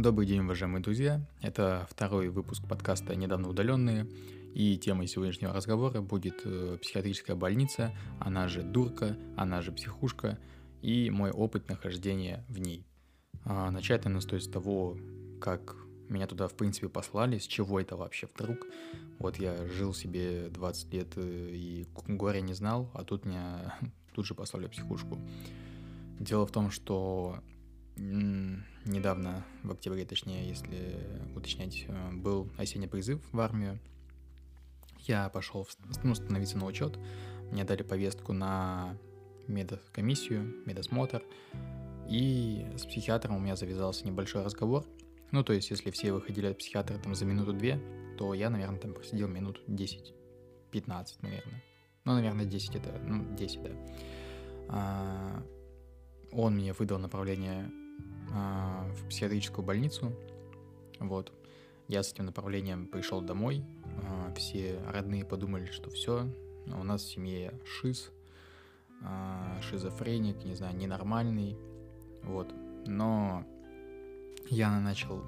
Добрый день, уважаемые друзья. Это второй выпуск подкаста «Недавно удаленные». И темой сегодняшнего разговора будет э, психиатрическая больница, она же дурка, она же психушка и мой опыт нахождения в ней. А начать, наверное, стоит с того, как меня туда, в принципе, послали, с чего это вообще вдруг. Вот я жил себе 20 лет э, и горя не знал, а тут меня тут же послали в психушку. Дело в том, что недавно, в октябре, точнее, если уточнять, э, был осенний призыв в армию. Я пошел ну, становиться на учет. Мне дали повестку на медкомиссию, медосмотр. И с психиатром у меня завязался небольшой разговор. Ну, то есть, если все выходили от психиатра там за минуту-две, то я, наверное, там просидел минут 10, 15, наверное. Ну, наверное, 10 это, ну, 10, да. А, он мне выдал направление в психиатрическую больницу. Вот. Я с этим направлением пришел домой. А, все родные подумали, что все, у нас в семье шиз, а, шизофреник, не знаю, ненормальный. Вот. Но я начал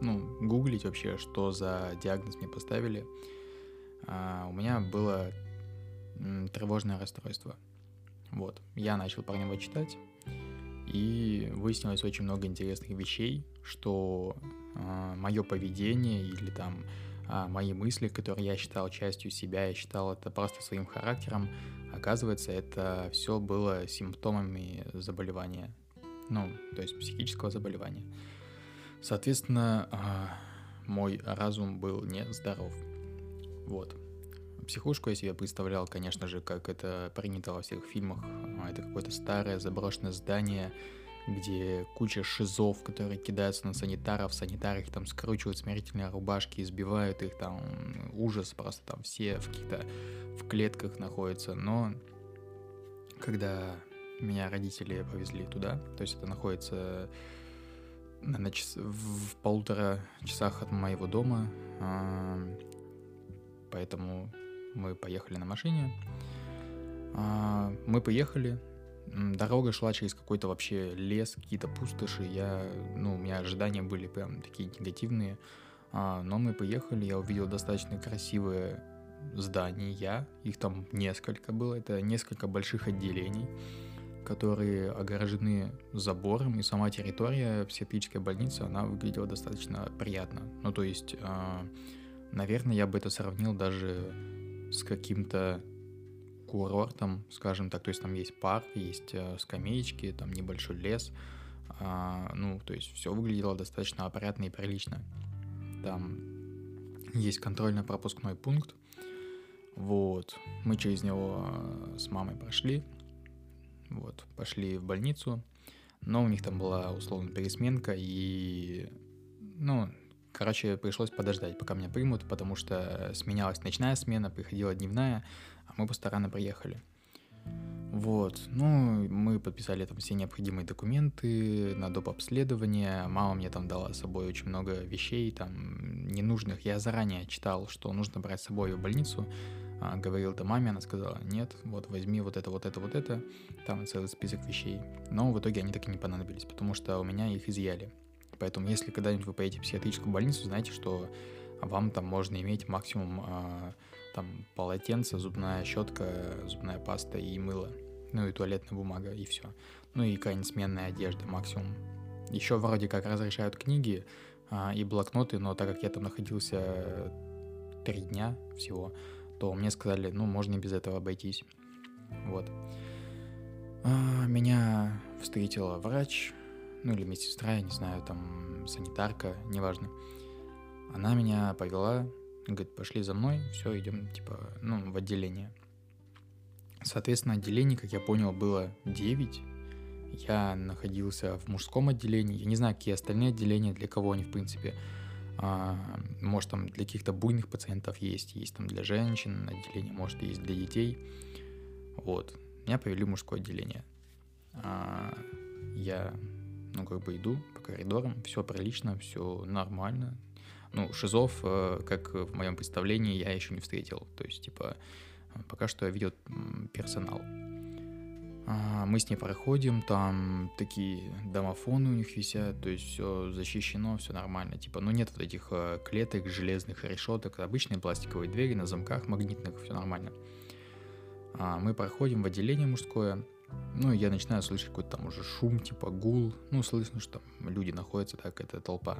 ну, гуглить вообще, что за диагноз мне поставили. у меня было тревожное расстройство. Вот. Я начал про него читать. И выяснилось очень много интересных вещей, что э, а, мое поведение или там э, мои мысли, которые я считал частью себя, я считал это просто своим характером, оказывается, это все было симптомами заболевания, ну, то есть психического заболевания. Соответственно, э, мой разум был нездоров. Вот. Психушку я себе представлял, конечно же, как это принято во всех фильмах. А, это какое-то старое заброшенное здание, где куча шизов, которые кидаются на санитаров, санитары их там скручивают смирительные рубашки, избивают их, там ужас просто, там все в каких-то в клетках находятся. Но когда меня родители повезли туда, то есть это находится на час, в полутора часах от моего дома, поэтому мы поехали на машине. А, мы поехали, дорога шла через какой-то вообще лес, какие-то пустоши. Я, ну, у меня ожидания были прям такие негативные. А, но мы поехали, я увидел достаточно красивые здания. Их там несколько было. Это несколько больших отделений, которые огорожены забором. И сама территория психиатрической больницы, она выглядела достаточно приятно. Ну, то есть, а, наверное, я бы это сравнил даже с каким-то курортом, скажем так, то есть там есть парк, есть э, скамеечки, там небольшой лес, а, ну, то есть все выглядело достаточно опрятно и прилично. Там есть контрольно-пропускной пункт, вот, мы через него э, с мамой прошли, вот, пошли в больницу, но у них там была условно пересменка, и, ну, Короче, пришлось подождать, пока меня примут, потому что сменялась ночная смена, приходила дневная, а мы просто рано приехали. Вот, ну, мы подписали там все необходимые документы на доп. обследование. Мама мне там дала с собой очень много вещей, там, ненужных. Я заранее читал, что нужно брать с собой в больницу. А, говорил это маме, она сказала, нет, вот возьми вот это, вот это, вот это. Там целый список вещей. Но в итоге они так и не понадобились, потому что у меня их изъяли. Поэтому, если когда-нибудь вы поедете в психиатрическую больницу, знайте, что вам там можно иметь максимум э, там полотенце, зубная щетка, зубная паста и мыло. Ну и туалетная бумага, и все. Ну и какая-нибудь сменная одежда максимум. Еще вроде как разрешают книги э, и блокноты, но так как я там находился три дня всего, то мне сказали, ну, можно и без этого обойтись. Вот. А, меня встретила врач, ну или медсестра, я не знаю, там санитарка, неважно. Она меня повела, говорит, пошли за мной, все, идем, типа, ну, в отделение. Соответственно, отделений, как я понял, было 9. Я находился в мужском отделении. Я не знаю, какие остальные отделения, для кого они, в принципе. А, может, там для каких-то буйных пациентов есть, есть там для женщин отделение, может, есть для детей. Вот. Меня повели в мужское отделение. А, я ну, как бы иду по коридорам, все прилично, все нормально. Ну, шизов, э, как в моем представлении, я еще не встретил. То есть, типа, пока что я видел персонал. А, мы с ней проходим, там такие домофоны у них висят, то есть все защищено, все нормально. Типа, ну нет вот этих э, клеток, железных решеток, обычные пластиковые двери на замках магнитных, все нормально. А, мы проходим в отделение мужское, ну, я начинаю слышать какой-то там уже шум, типа гул. Ну, слышно, что там люди находятся, так, это толпа.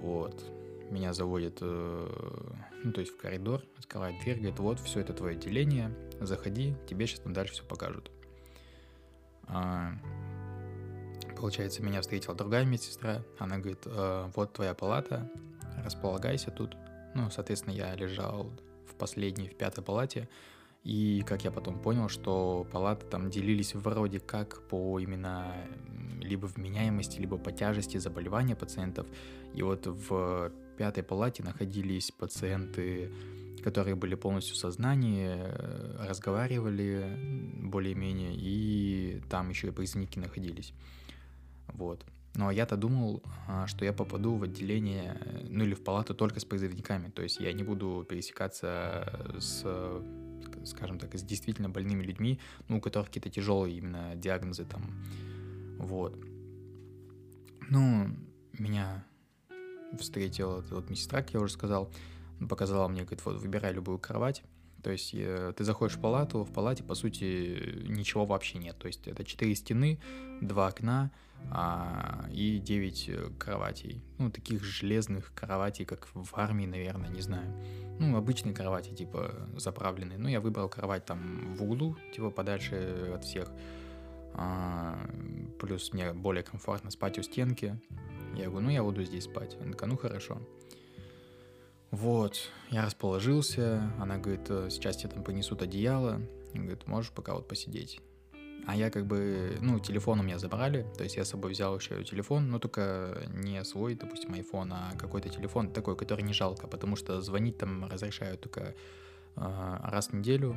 Вот. Меня заводят, э, ну, то есть в коридор, открывает дверь, говорит, вот, все это твое отделение, заходи, тебе сейчас там дальше все покажут. А, получается, меня встретила другая медсестра. Она говорит, э, вот твоя палата, располагайся тут. Ну, соответственно, я лежал в последней, в пятой палате. И как я потом понял, что палаты там делились вроде как по именно либо вменяемости, либо по тяжести заболевания пациентов. И вот в пятой палате находились пациенты которые были полностью в сознании, э, разговаривали более-менее, и там еще и призывники находились. Вот. Но я-то думал, а, что я попаду в отделение, ну или в палату только с призывниками, то есть я не буду пересекаться с, скажем так, с действительно больными людьми, ну, у которых какие-то тяжелые именно диагнозы там. Вот. Ну, меня встретила вот медсестра, как я уже сказал, показала мне, говорит, вот выбирай любую кровать. То есть э, ты заходишь в палату, в палате, по сути, ничего вообще нет. То есть это четыре стены, два окна а, и девять э, кроватей. Ну, таких железных кроватей, как в армии, наверное, не знаю. Ну, обычные кровати, типа, заправленные. Ну, я выбрал кровать там в углу, типа, подальше от всех. А, плюс мне более комфортно спать у стенки. Я говорю, ну, я буду здесь спать. Она такая, ну, хорошо. Вот, я расположился, она говорит, «Э, сейчас тебе там понесут одеяло, говорит, можешь пока вот посидеть. А я как бы, ну, телефон у меня забрали, то есть я с собой взял еще телефон, но только не свой, допустим, iPhone, а какой-то телефон такой, который не жалко, потому что звонить там разрешают только э, раз в неделю,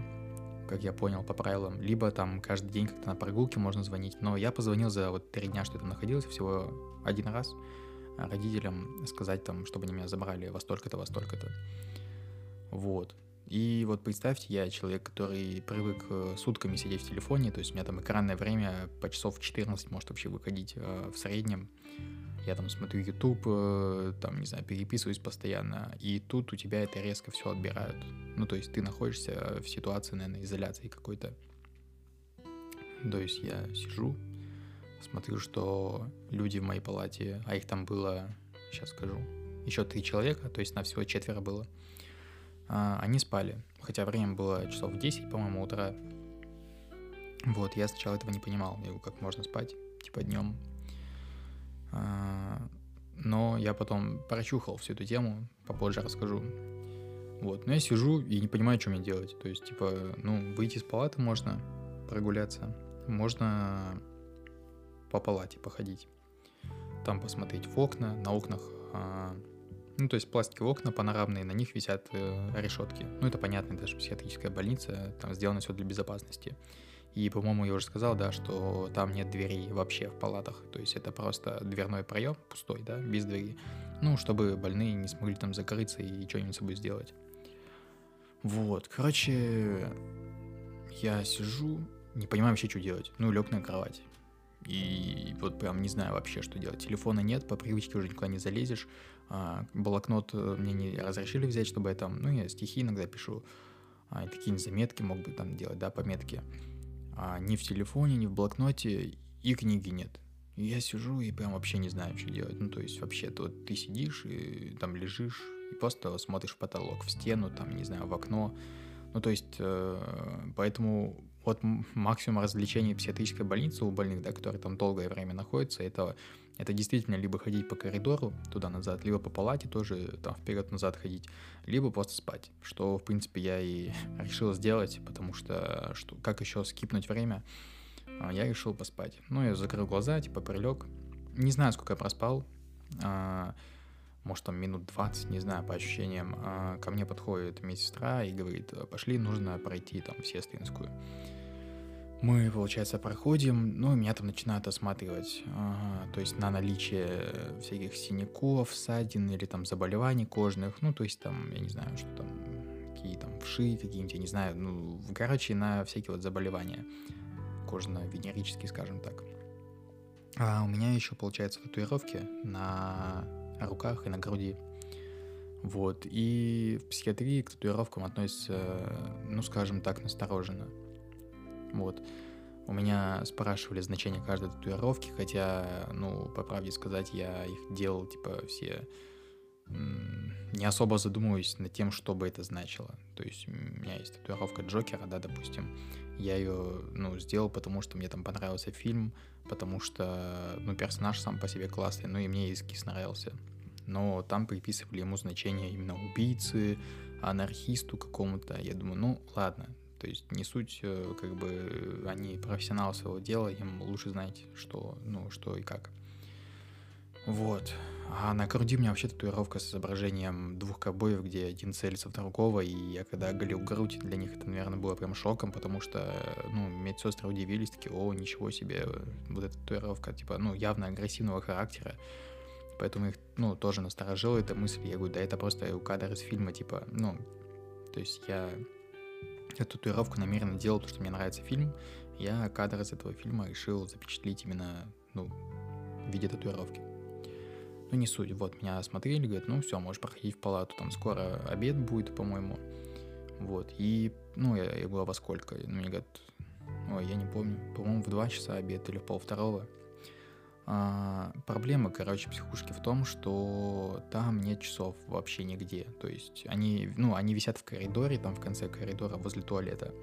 как я понял по правилам, либо там каждый день как-то на прогулке можно звонить, но я позвонил за вот три дня, что я там находился, всего один раз, родителям сказать там, чтобы они меня забрали во столько-то, во столько-то. Вот. И вот представьте, я человек, который привык э, сутками сидеть в телефоне, то есть у меня там экранное время по часов 14 может вообще выходить э, в среднем. Я там смотрю YouTube, э, там, не знаю, переписываюсь постоянно, и тут у тебя это резко все отбирают. Ну, то есть ты находишься в ситуации, наверное, изоляции какой-то. То есть я сижу, смотрю, что люди в моей палате, а их там было, сейчас скажу, еще три человека, то есть на всего четверо было, а, они спали. Хотя время было часов 10, по-моему, утра. Вот, я сначала этого не понимал, как можно спать, типа днем. А, но я потом прочухал всю эту тему, попозже расскажу. Вот, но я сижу и не понимаю, что мне делать. То есть, типа, ну, выйти из палаты можно, прогуляться, можно по палате походить. Там посмотреть в окна, на окнах, а, ну, то есть пластиковые окна панорамные, на них висят э, решетки. Ну, это понятно, даже психиатрическая больница, там сделано все для безопасности. И, по-моему, я уже сказал, да, что там нет дверей вообще в палатах. То есть это просто дверной проем пустой, да, без двери. Ну, чтобы больные не смогли там закрыться и что-нибудь с собой сделать. Вот, короче, я сижу, не понимаю вообще, что делать. Ну, лег на кровать. И вот прям не знаю вообще, что делать. Телефона нет, по привычке уже никуда не залезешь. А, блокнот э, мне не разрешили взять, чтобы я там, ну, я стихи иногда пишу, а, такие заметки мог бы там делать, да, пометки. А, ни в телефоне, ни в блокноте и книги нет. И я сижу и прям вообще не знаю, что делать. Ну, то есть вообще, то ты сидишь и там лежишь и просто смотришь в потолок, в стену, там, не знаю, в окно. Ну, то есть, э, поэтому вот максимум развлечений психиатрической больницы у больных, да, которые там долгое время находятся, это, это действительно либо ходить по коридору туда-назад, либо по палате тоже там вперед-назад ходить, либо просто спать, что, в принципе, я и решил сделать, потому что, что как еще скипнуть время, а, я решил поспать. Ну, я закрыл глаза, типа прилег, не знаю, сколько я проспал, а, может, там минут 20, не знаю, по ощущениям, а, ко мне подходит медсестра и говорит, пошли, нужно пройти там сестринскую. Мы, получается, проходим, ну, меня там начинают осматривать, ага, то есть на наличие всяких синяков, ссадин или там заболеваний кожных, ну, то есть там, я не знаю, что там, какие там вши какие-нибудь, я не знаю, ну, короче, на всякие вот заболевания кожно-венерический, скажем так. А у меня еще, получается, татуировки на руках и на груди. Вот. И в психиатрии к татуировкам относятся, ну, скажем так, настороженно. Вот. У меня спрашивали значение каждой татуировки, хотя, ну, по правде сказать, я их делал, типа, все не особо задумываюсь над тем, что бы это значило. То есть у меня есть татуировка Джокера, да, допустим. Я ее, ну, сделал, потому что мне там понравился фильм, потому что, ну, персонаж сам по себе классный, ну, и мне эскиз нравился но там приписывали ему значение именно убийцы, анархисту какому-то. Я думаю, ну ладно, то есть не суть, э, как бы они профессионалы своего дела, им лучше знать, что, ну, что и как. Вот. А на груди у меня вообще татуировка с изображением двух ковбоев, где один целится в другого, и я когда оголил грудь, для них это, наверное, было прям шоком, потому что, ну, медсестры удивились, такие, о, ничего себе, вот эта татуировка, типа, ну, явно агрессивного характера, Поэтому их, ну, тоже насторожила эта мысль. Я говорю, да это просто кадр из фильма, типа, ну, то есть я эту татуировку намеренно делал, потому что мне нравится фильм. Я кадр из этого фильма решил запечатлеть именно, ну, в виде татуировки. Ну, не суть. Вот, меня осмотрели, говорят, ну, все, можешь проходить в палату, там скоро обед будет, по-моему. Вот, и, ну, я, я говорю, во сколько? Ну, мне говорят, ой, я не помню, по-моему, в два часа обед или в пол второго. А, проблема, короче, психушки в том, что там нет часов вообще нигде. То есть они, ну, они висят в коридоре, там в конце коридора возле туалета.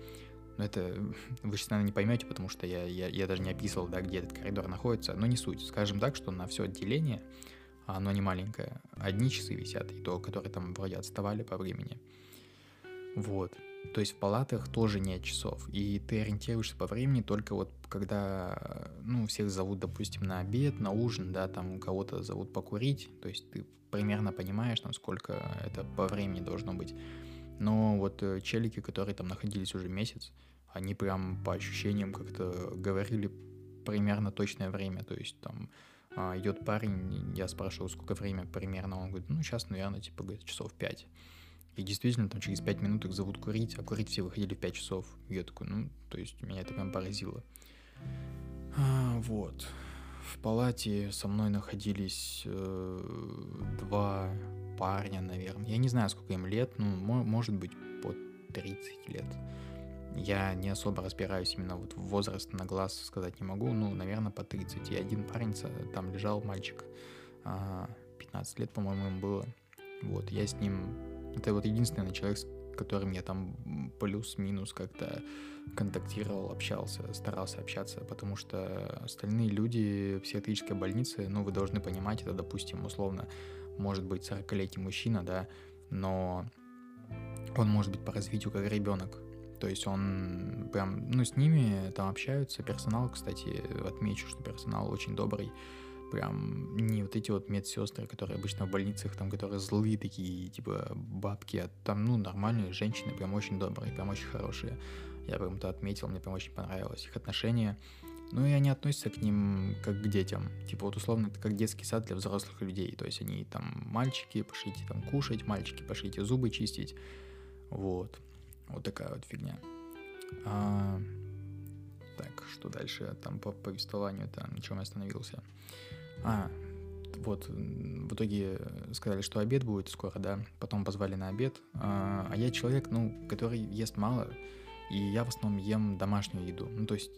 Но это вы сейчас, наверное, не поймете, потому что я, я, я даже не описывал, да, где этот коридор находится. Но не суть. Скажем так, что на все отделение, оно не маленькое, одни часы висят, и то, которые там вроде отставали по времени. Вот. То есть в палатах тоже нет часов, и ты ориентируешься по времени только вот когда, ну, всех зовут, допустим, на обед, на ужин, да, там кого-то зовут покурить, то есть ты примерно понимаешь, там, сколько это по времени должно быть. Но вот э, челики, которые там находились уже месяц, они прям по ощущениям как-то говорили примерно точное время, то есть там а, идет парень, я спрашиваю, сколько время примерно, он говорит, ну, сейчас, наверное, типа, говорит, часов пять. И действительно, там через 5 минут их зовут курить, а курить все выходили в 5 часов. И я такой, ну, то есть меня это прям поразило. А, вот. В палате со мной находились э, два парня, наверное. Я не знаю, сколько им лет, ну, может быть, по 30 лет. Я не особо разбираюсь именно вот в возраст на глаз сказать не могу, ну, наверное, по 30. И один парень, там лежал мальчик, 15 а, лет, по-моему, им было. Вот, я с ним это вот единственный человек, с которым я там плюс-минус как-то контактировал, общался, старался общаться, потому что остальные люди психиатрической больнице, ну, вы должны понимать, это, допустим, условно, может быть 40-летний мужчина, да, но он может быть по развитию как ребенок. То есть он прям, ну, с ними там общаются. Персонал, кстати, отмечу, что персонал очень добрый прям не вот эти вот медсестры, которые обычно в больницах, там, которые злые такие, типа бабки, а там, ну, нормальные женщины, прям очень добрые, прям очень хорошие. Я прям это отметил, мне прям очень понравилось их отношение. Ну и они относятся к ним как к детям. Типа вот условно это как детский сад для взрослых людей. То есть они там мальчики, пошлите там кушать, мальчики, пошлите зубы чистить. Вот. Вот такая вот фигня. А, так, что дальше там по повествованию, там, на чем я остановился. А, вот, в итоге сказали, что обед будет скоро, да, потом позвали на обед, а, а я человек, ну, который ест мало, и я в основном ем домашнюю еду. Ну, то есть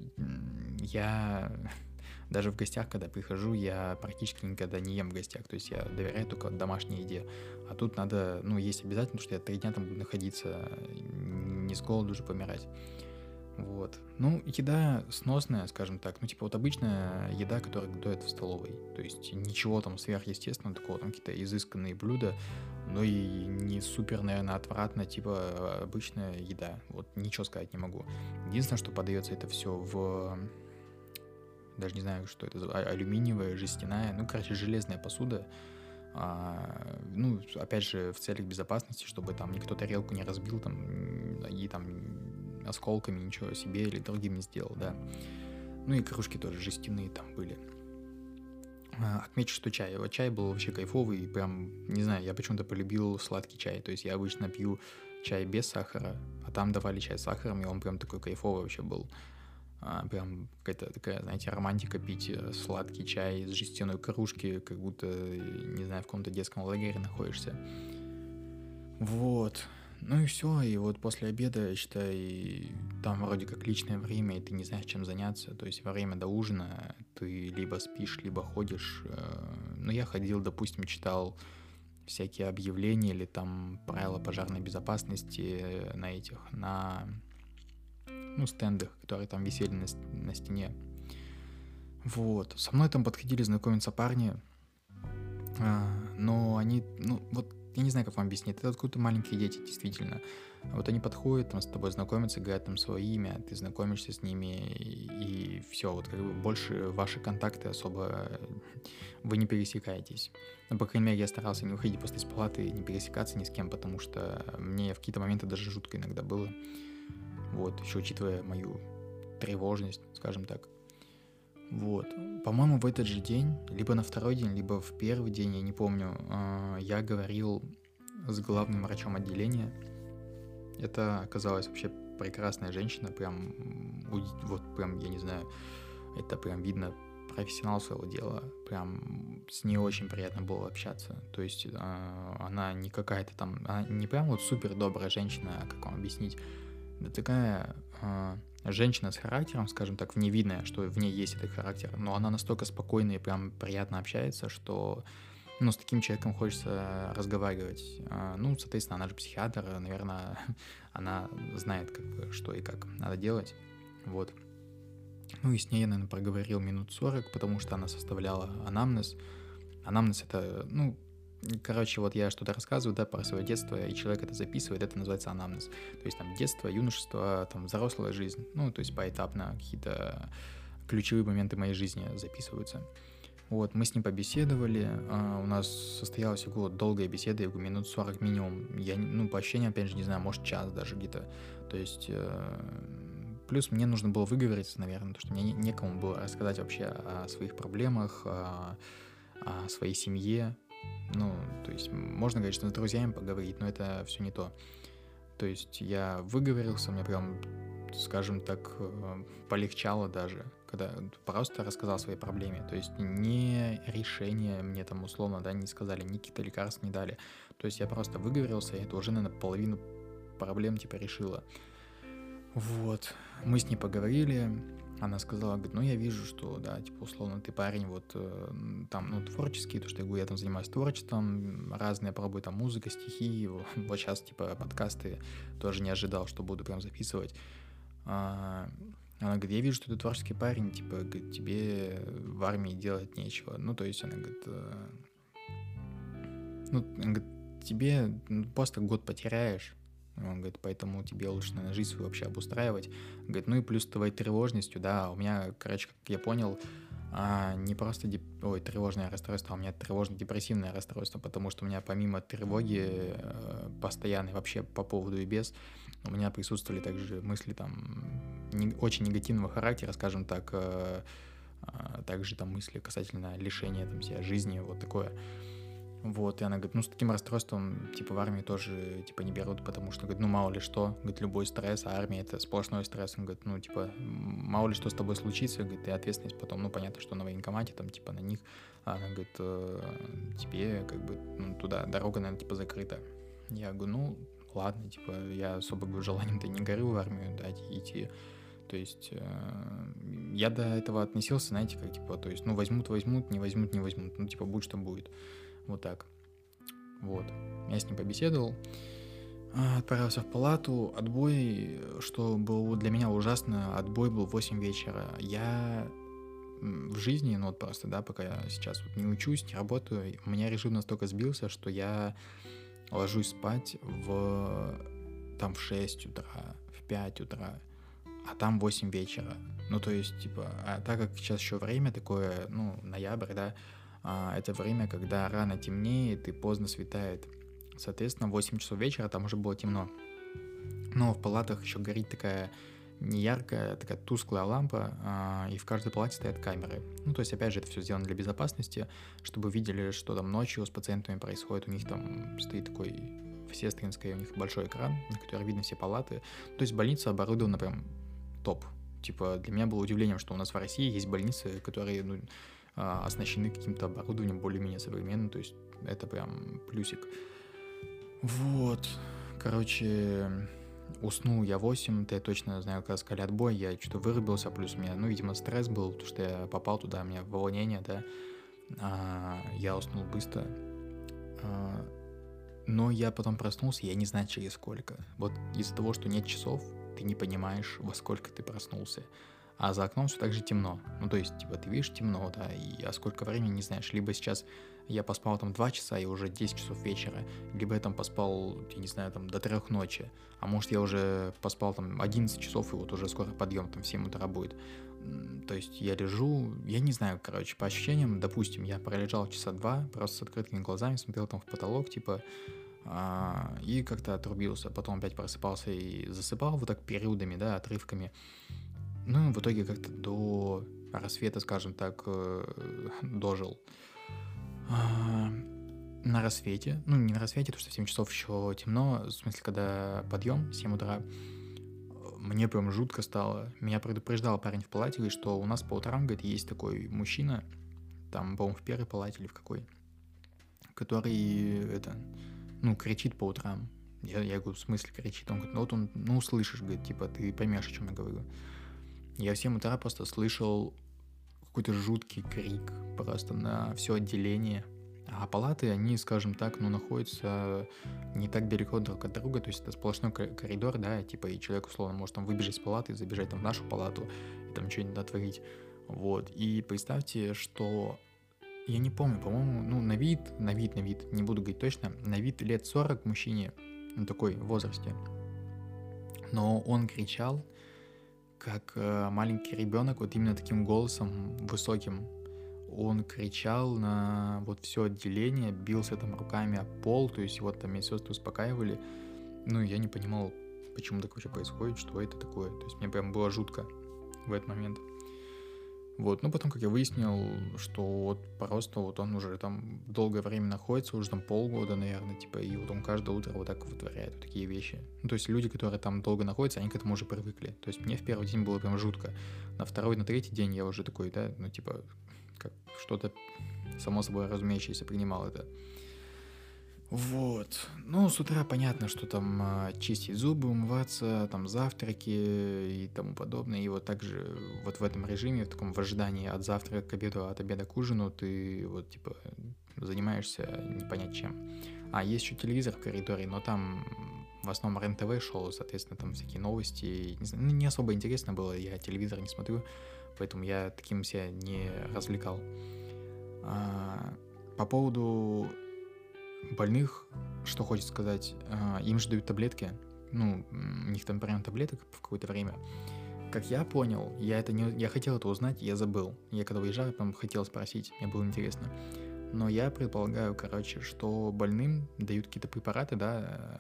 я даже в гостях, когда прихожу, я практически никогда не ем в гостях, то есть я доверяю только домашней еде. А тут надо, ну, есть обязательно, потому что я три дня там буду находиться, не с голоду же помирать. Вот. Ну, еда сносная, скажем так. Ну, типа, вот обычная еда, которая готовят в столовой. То есть ничего там сверхъестественного такого, там какие-то изысканные блюда, но и не супер, наверное, отвратно, типа обычная еда. Вот ничего сказать не могу. Единственное, что подается это все в даже не знаю, что это, а, алюминиевая, жестяная, ну, короче, железная посуда, а, ну, опять же, в целях безопасности, чтобы там никто тарелку не разбил там и там осколками ничего себе или другим не сделал, да. Ну и кружки тоже жестяные там были. А, отмечу, что чай. Вот чай был вообще кайфовый, прям, не знаю, я почему-то полюбил сладкий чай. То есть я обычно пью чай без сахара, а там давали чай с сахаром, и он прям такой кайфовый вообще был. а, прям какая-то такая, знаете, романтика пить э, сладкий чай из жестяной кружки, как будто, не знаю, в каком-то детском лагере находишься. Вот. Ну и все, и вот после обеда, считай, там вроде как личное время, и ты не знаешь, чем заняться. То есть во время до ужина ты либо спишь, либо ходишь. Э, ну, я ходил, допустим, читал всякие объявления или там правила пожарной безопасности на этих, на ну, стендах, которые там висели на, на стене. Вот. Со мной там подходили знакомиться парни, а, но они, ну, вот я не знаю, как вам объяснить, это откуда-то маленькие дети, действительно. Вот они подходят, там с тобой знакомятся, говорят там свое имя, ты знакомишься с ними, и, все, вот как бы больше ваши контакты особо вы не пересекаетесь. Ну, по крайней мере, я старался не выходить просто из палаты не пересекаться ни с кем, потому что мне в какие-то моменты даже жутко иногда было. Вот, еще учитывая мою тревожность, скажем так. Вот. По-моему, в этот же день, либо на второй день, либо в первый день, я не помню, а, я говорил с главным врачом отделения. Это оказалась вообще прекрасная женщина, прям, вот прям, я не знаю, это прям видно профессионал своего дела, прям с ней очень приятно было общаться. То есть э, она не какая-то там, она не прям вот супер добрая женщина, а как вам объяснить, да такая женщина с характером, скажем так, вневидная, что в ней есть этот характер, но она настолько спокойная и прям приятно общается, что ну, с таким человеком хочется разговаривать. А, ну, соответственно, она же психиатр, наверное, она знает, как что и как надо делать. Вот. Ну и с ней я, наверное, проговорил минут 40, потому что она составляла анамнез. Анамнез — это, ну, Короче, вот я что-то рассказываю, да, про свое детство, и человек это записывает, это называется анамнез. То есть там детство, юношество, там взрослая жизнь, ну, то есть поэтапно какие-то ключевые моменты моей жизни записываются. Вот, мы с ним побеседовали, а, у нас состоялась около долгая беседа, я говорю, минут 40 минимум. Я, ну, по ощущениям, опять же, не знаю, может, час даже где-то. То есть, э, плюс мне нужно было выговориться, наверное, потому что мне некому было рассказать вообще о своих проблемах, о, о своей семье, ну, то есть можно, что с друзьями поговорить, но это все не то. То есть я выговорился, мне прям, скажем так, э, полегчало даже, когда просто рассказал о своей проблеме. То есть не решение мне там условно, да, не сказали, ни какие-то лекарств не дали. То есть я просто выговорился, и это уже, наверное, половину проблем типа решила. Вот. Мы с ней поговорили, она сказала, говорит, ну я вижу, что, да, типа, условно, ты парень вот э, там, ну, творческий, то, что я говорю, я там занимаюсь творчеством, разные пробую там музыка, стихи, вот, вот сейчас, типа, подкасты, тоже не ожидал, что буду прям записывать. А, она говорит, я вижу, что ты творческий парень, типа, говорит, тебе в армии делать нечего. Ну, то есть она говорит, э, ну, она говорит, тебе просто год потеряешь, он говорит, поэтому тебе лучше, наверное, жизнь свою вообще обустраивать. Говорит, ну и плюс твоей тревожностью, да, у меня, короче, как я понял, а, не просто деп... Ой, тревожное расстройство, а у меня тревожно-депрессивное расстройство, потому что у меня помимо тревоги э, постоянной вообще по поводу и без, у меня присутствовали также мысли там не... очень негативного характера, скажем так, э, э, также там мысли касательно лишения там себя жизни, вот такое. Вот, и она говорит, ну, с таким расстройством, типа, в армии тоже, типа, не берут, потому что, говорит, ну, мало ли что, говорит, любой стресс, а армия — это сплошной стресс, он говорит, ну, типа, мало ли что с тобой случится, говорит, и ответственность потом, ну, понятно, что на военкомате, там, типа, на них, а она говорит, э, тебе, как бы, ну, туда дорога, наверное, типа, закрыта. Я говорю, ну, ладно, типа, я особо, говорю, желанием-то не горю в армию, да, идти, то есть э, я до этого относился, знаете, как, типа, то есть, ну, возьмут, возьмут, не возьмут, не возьмут, ну, типа, будет, что будет. Вот так. Вот. Я с ним побеседовал. А, отправился в палату. Отбой, что было для меня ужасно, отбой был в 8 вечера. Я в жизни, ну вот просто, да, пока я сейчас вот не учусь, не работаю, у меня режим настолько сбился, что я ложусь спать в там в 6 утра, в 5 утра, а там 8 вечера. Ну, то есть, типа, а так как сейчас еще время такое, ну, ноябрь, да, это время, когда рано темнеет и поздно светает. Соответственно, в 8 часов вечера там уже было темно. Но в палатах еще горит такая неяркая, такая тусклая лампа, а, и в каждой палате стоят камеры. Ну, то есть, опять же, это все сделано для безопасности, чтобы видели, что там ночью с пациентами происходит. У них там стоит такой в сестринской, у них большой экран, на который видно все палаты. То есть больница оборудована прям топ. Типа, для меня было удивлением, что у нас в России есть больницы, которые ну, а, оснащены каким-то оборудованием более-менее современным, то есть это прям плюсик. Вот, короче, уснул я 8, это я точно знаю, когда сказали отбой, я что-то вырубился, плюс у меня, ну, видимо, стресс был, потому что я попал туда, у меня волнение, да, а, я уснул быстро, а, но я потом проснулся, я не знаю, через сколько. Вот из-за того, что нет часов, ты не понимаешь, во сколько ты проснулся. А за окном все так же темно. Ну, то есть, типа, ты видишь темно, да, и а сколько времени не знаешь. Либо сейчас я поспал там 2 часа и уже 10 часов вечера, либо я там поспал, я не знаю, там до 3 ночи, а может я уже поспал там 11 часов и вот уже скоро подъем там в 7 утра будет. То есть я лежу, я не знаю, короче, по ощущениям, допустим, я пролежал часа два, просто с открытыми глазами смотрел там в потолок, типа, а, и как-то отрубился, потом опять просыпался и засыпал вот так периодами, да, отрывками. Ну, в итоге как-то до рассвета, скажем так, э, дожил. А, на рассвете, ну, не на рассвете, потому что в 7 часов еще темно, в смысле, когда подъем, 7 утра, мне прям жутко стало. Меня предупреждал парень в палате, говорит, что у нас по утрам, говорит, есть такой мужчина, там, по-моему, в первой палате или в какой, который, это, ну, кричит по утрам. Я, я говорю, в смысле кричит? Он говорит, ну вот он, ну, услышишь, говорит, типа, ты поймешь, о чем я говорю. Я в 7 утра просто слышал какой-то жуткий крик просто на все отделение. А палаты, они, скажем так, ну, находятся не так далеко друг от друга, то есть это сплошной коридор, да, типа, и человек, условно, может там выбежать из палаты, забежать там в нашу палату и там что-нибудь дотворить. Вот. И представьте, что я не помню, по-моему, ну, на вид, на вид, на вид, не буду говорить точно, на вид лет 40 мужчине, ну, такой возрасте. Но он кричал, как э, маленький ребенок, вот именно таким голосом высоким. Он кричал на вот все отделение, бился там руками о пол, то есть вот там медсестры успокаивали. Ну, я не понимал, почему так вообще происходит, что это такое. То есть мне прям было жутко в этот момент. Вот, ну потом, как я выяснил, что вот просто вот он уже там долгое время находится, уже там полгода, наверное, типа, и вот он каждое утро вот так вытворяет вот такие вещи. Ну, то есть люди, которые там долго находятся, они к этому уже привыкли. То есть мне в первый день было прям жутко. На второй, на третий день я уже такой, да, ну, типа, как что-то само собой разумеющееся принимал это. Вот. Ну, с утра понятно, что там а, чистить зубы, умываться, там завтраки и тому подобное. И вот также вот в этом режиме, в таком в ожидании от завтрака к обеду, от обеда к ужину, ты вот типа занимаешься не понять чем. А есть еще телевизор в коридоре, но там в основном РЕН-ТВ шел, соответственно, там всякие новости. Не, знаю, ну, не особо интересно было, я телевизор не смотрю, поэтому я таким себя не развлекал. А, по поводу больных, что хочет сказать, а, им же дают таблетки, ну, у них там прием таблеток в какое-то время. Как я понял, я это не, я хотел это узнать, я забыл. Я когда выезжал, там хотел спросить, мне было интересно. Но я предполагаю, короче, что больным дают какие-то препараты, да,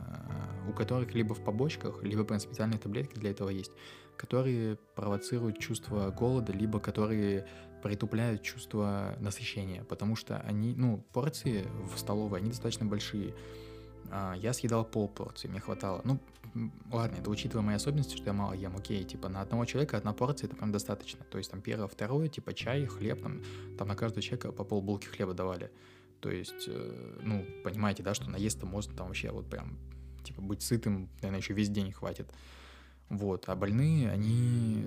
у которых либо в побочках, либо прям специальные таблетки для этого есть, которые провоцируют чувство голода, либо которые притупляют чувство насыщения, потому что они, ну, порции в столовой, они достаточно большие. А, я съедал пол порции, мне хватало. Ну, ладно, это учитывая мои особенности, что я мало ем, окей, типа на одного человека одна порция, это прям достаточно. То есть там первое, второе, типа чай, хлеб, там, там на каждого человека по полбулки хлеба давали. То есть, э, ну, понимаете, да, что наесться можно там вообще вот прям, типа, быть сытым, наверное, еще весь день хватит. Вот, а больные, они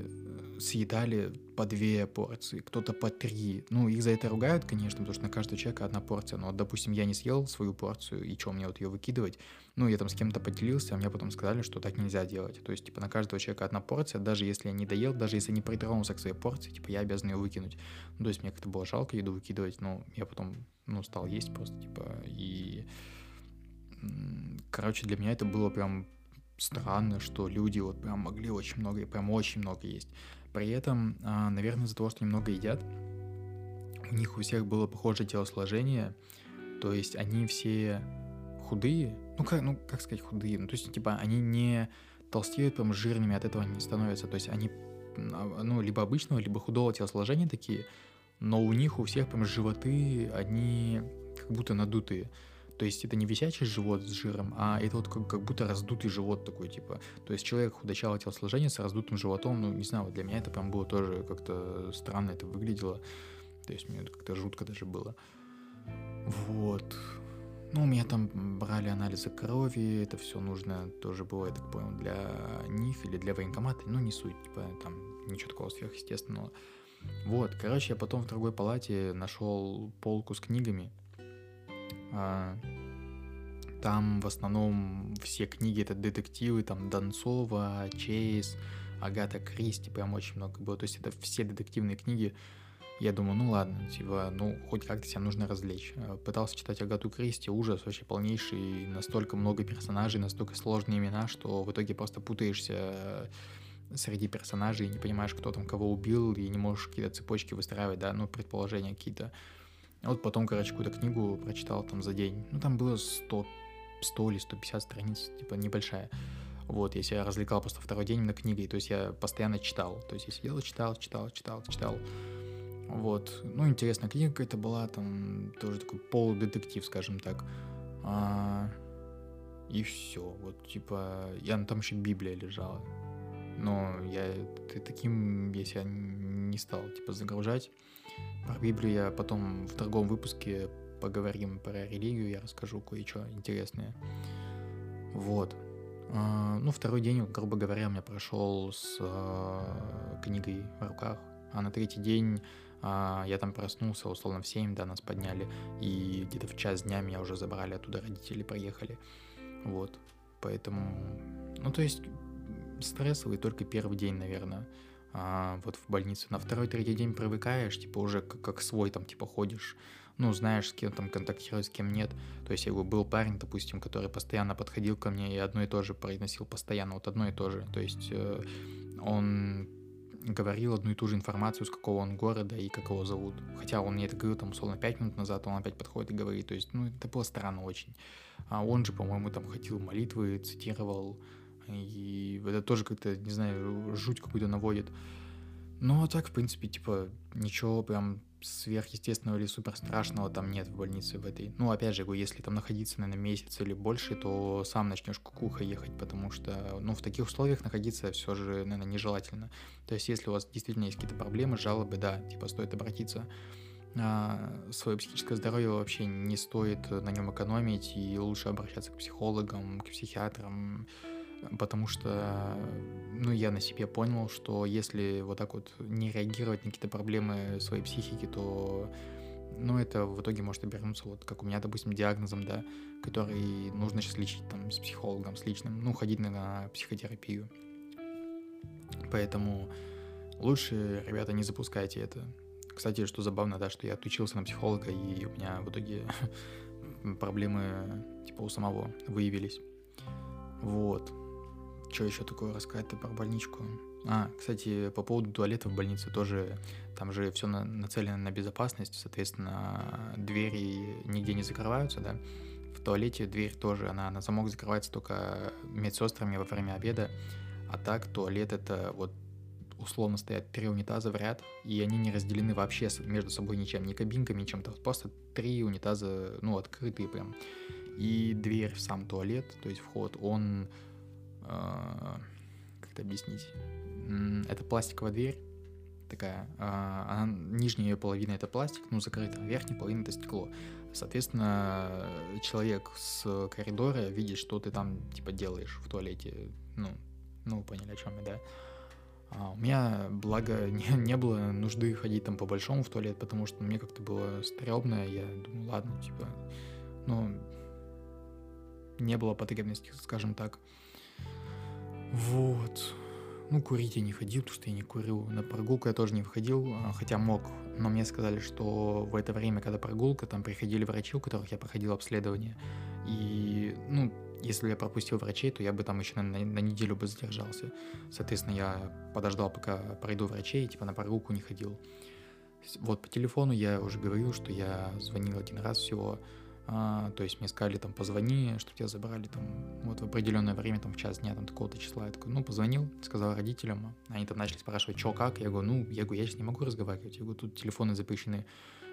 съедали по две порции, кто-то по три. Ну, их за это ругают, конечно, потому что на каждого человека одна порция. Но, допустим, я не съел свою порцию, и что, мне вот ее выкидывать? Ну, я там с кем-то поделился, а мне потом сказали, что так нельзя делать. То есть, типа, на каждого человека одна порция, даже если я не доел, даже если не притронулся к своей порции, типа, я обязан ее выкинуть. Ну, то есть, мне как-то было жалко еду выкидывать, но я потом, ну, стал есть просто, типа, и... Короче, для меня это было прям странно, что люди вот прям могли очень много, прям очень много есть. При этом, а, наверное, из-за того, что они много едят, у них у всех было похожее телосложение, то есть они все худые, ну как, ну как сказать худые, ну то есть типа они не толстеют прям жирными, от этого не становятся, то есть они а, ну либо обычного, либо худого телосложения такие, но у них у всех прям животы, они как будто надутые. То есть это не висячий живот с жиром, а это вот как, как будто раздутый живот такой, типа. То есть человек худощавого телосложения с раздутым животом, ну, не знаю, вот для меня это прям было тоже как-то странно это выглядело. То есть мне это как-то жутко даже было. Вот. Ну, у меня там брали анализы крови, это все нужно тоже было, я так понял, для них или для военкомата, ну, не суть, типа, там ничего такого сверхъестественного. Вот, короче, я потом в другой палате нашел полку с книгами. А, там в основном все книги это детективы, там Донцова, Чейз, Агата Кристи, прям очень много было. То есть это все детективные книги, я думаю, ну ладно, типа, ну хоть как-то себя нужно развлечь. Э, пытался читать Агату Кристи, ужас вообще полнейший, настолько много персонажей, настолько сложные имена, что в итоге просто путаешься э, среди персонажей, не понимаешь, кто там кого убил, и не можешь какие-то цепочки выстраивать, да, ну, предположения какие-то. Вот потом, короче, какую-то книгу прочитал там за день. Ну, там было 100, 100 или 150 страниц, типа, небольшая. Вот, я себя развлекал просто второй день на книгой, то есть я постоянно читал. То есть я сидел, читал, читал, читал, читал. Вот. Ну, интересная книга какая-то была, там тоже такой полудетектив, скажем так. А, и все. Вот, типа, я, ну, там еще Библия лежала. Но я таким я себя не стал, типа, загружать. Про Библию я потом в другом выпуске поговорим про религию, я расскажу кое-что интересное. Вот. А, ну, второй день, грубо говоря, у меня прошел с а, книгой в руках, а на третий день а, я там проснулся, условно, в 7, да, нас подняли, и где-то в час дня меня уже забрали оттуда, родители приехали. Вот, поэтому, ну, то есть, стрессовый только первый день, наверное, а, вот в больнице. На второй, третий день привыкаешь, типа, уже как, как свой, там, типа, ходишь, ну, знаешь, с кем там контактировать, с кем нет. То есть, я говорю, был парень, допустим, который постоянно подходил ко мне и одно и то же произносил постоянно, вот одно и то же. То есть, э, он говорил одну и ту же информацию, с какого он города и как его зовут. Хотя он мне это говорил, там, условно, 5 минут назад, он опять подходит и говорит. То есть, ну, это было странно очень. А он же, по-моему, там ходил молитвы, цитировал. И это тоже как-то, не знаю, жуть какую-то наводит. А так, в принципе, типа, ничего прям сверхъестественного или супер страшного там нет в больнице в этой. Ну, опять же, если там находиться, наверное, месяц или больше, то сам начнешь кукуха ехать, потому что, ну, в таких условиях находиться все же, наверное, нежелательно. То есть, если у вас действительно есть какие-то проблемы, жалобы, да, типа, стоит обратиться. А, свое психическое здоровье вообще не стоит на нем экономить, и лучше обращаться к психологам, к психиатрам, потому что, ну, я на себе понял, что если вот так вот не реагировать на какие-то проблемы своей психики, то, ну, это в итоге может обернуться вот как у меня, допустим, диагнозом, да, который нужно сейчас лечить там с психологом, с личным, ну, ходить на психотерапию. Поэтому лучше, ребята, не запускайте это. Кстати, что забавно, да, что я отучился на психолога, и у меня в итоге проблемы типа у самого выявились. Вот. Что еще такое рассказать-то про больничку? А, кстати, по поводу туалета в больнице тоже, там же все на, нацелено на безопасность, соответственно, двери нигде не закрываются, да. В туалете дверь тоже, она на замок закрывается только медсестрами во время обеда, а так туалет это вот условно стоят три унитаза в ряд, и они не разделены вообще между собой ничем, ни кабинками, ни чем-то, просто три унитаза, ну, открытые прям. И дверь в сам туалет, то есть вход, он как это объяснить? Это пластиковая дверь, такая, а, она, нижняя ее половина это пластик, ну, закрыта, а верхняя половина это стекло. Соответственно, человек с коридора видит, что ты там, типа, делаешь в туалете, ну, ну, поняли, о чем я, да? А у меня, благо, не, не было нужды ходить там по-большому в туалет, потому что мне как-то было стрёмно, я думаю, ладно, типа, ну, не было потребности, скажем так. Вот. Ну, курить я не ходил, потому что я не курил. На прогулку я тоже не входил, а, хотя мог. Но мне сказали, что в это время, когда прогулка, там приходили врачи, у которых я проходил обследование. И, ну, если я пропустил врачей, то я бы там еще на, на неделю бы задержался. Соответственно, я подождал, пока пройду врачей, типа на прогулку не ходил. Вот по телефону я уже говорил, что я звонил один раз всего, а, то есть мне сказали, там, позвони, чтобы тебя забрали, там, вот в определенное время, там, в час дня, там, такого-то числа. Я такой, ну, позвонил, сказал родителям. Они там начали спрашивать, что, как. Я говорю, ну, я говорю, я сейчас не могу разговаривать. Я говорю, тут телефоны запрещены.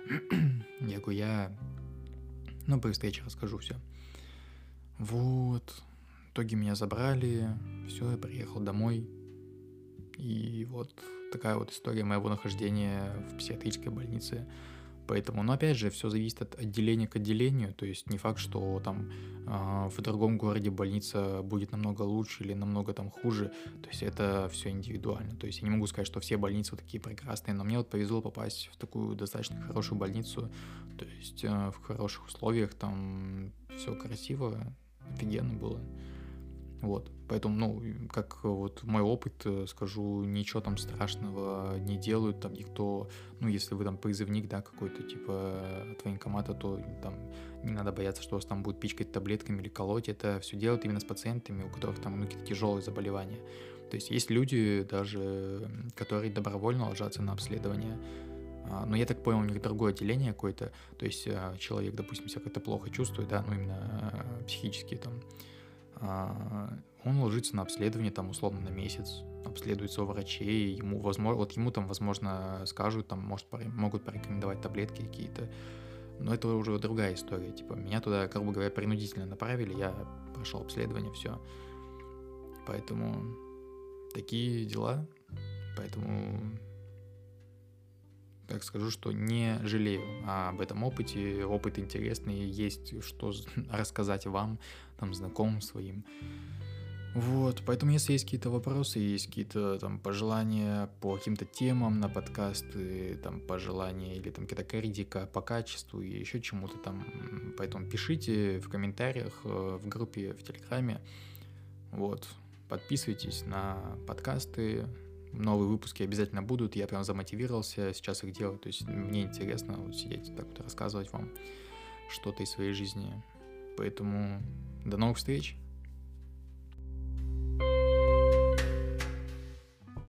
я говорю, я Но при встрече расскажу все. Вот. В итоге меня забрали. Все, я приехал домой. И вот такая вот история моего нахождения в психиатрической больнице. Поэтому, но опять же, все зависит от отделения к отделению. То есть не факт, что там э, в другом городе больница будет намного лучше или намного там хуже. То есть это все индивидуально. То есть я не могу сказать, что все больницы вот такие прекрасные, но мне вот повезло попасть в такую достаточно хорошую больницу. То есть э, в хороших условиях там все красиво, офигенно было. Вот, поэтому, ну, как вот мой опыт, э, скажу, ничего там страшного не делают, там никто, ну, если вы там призывник, да, какой-то, типа, от военкомата, то там не надо бояться, что вас там будут пичкать таблетками или колоть, это все делают именно с пациентами, у которых там, ну, какие-то тяжелые заболевания. То есть есть люди даже, которые добровольно ложатся на обследование, а, но я так понял, у них другое отделение какое-то, то есть а, человек, допустим, себя как-то плохо чувствует, да, ну, именно а, психически там, а, он ложится на обследование там условно на месяц, обследуется у врачей, ему возможно, вот ему там возможно скажут, там может могут порекомендовать таблетки какие-то, но это уже другая история, типа меня туда, грубо говоря, принудительно направили, я прошел обследование, все, поэтому такие дела, поэтому так скажу, что не жалею об этом опыте. Опыт интересный, есть что рассказать вам, там, знакомым своим. Вот, поэтому если есть какие-то вопросы, есть какие-то там пожелания по каким-то темам на подкасты, там пожелания или там какая-то критика по качеству и еще чему-то там, поэтому пишите в комментариях э, в группе в Телеграме, вот, подписывайтесь на подкасты, новые выпуски обязательно будут, я прям замотивировался сейчас их делать, то есть мне интересно вот сидеть так вот рассказывать вам что-то из своей жизни, поэтому до новых встреч!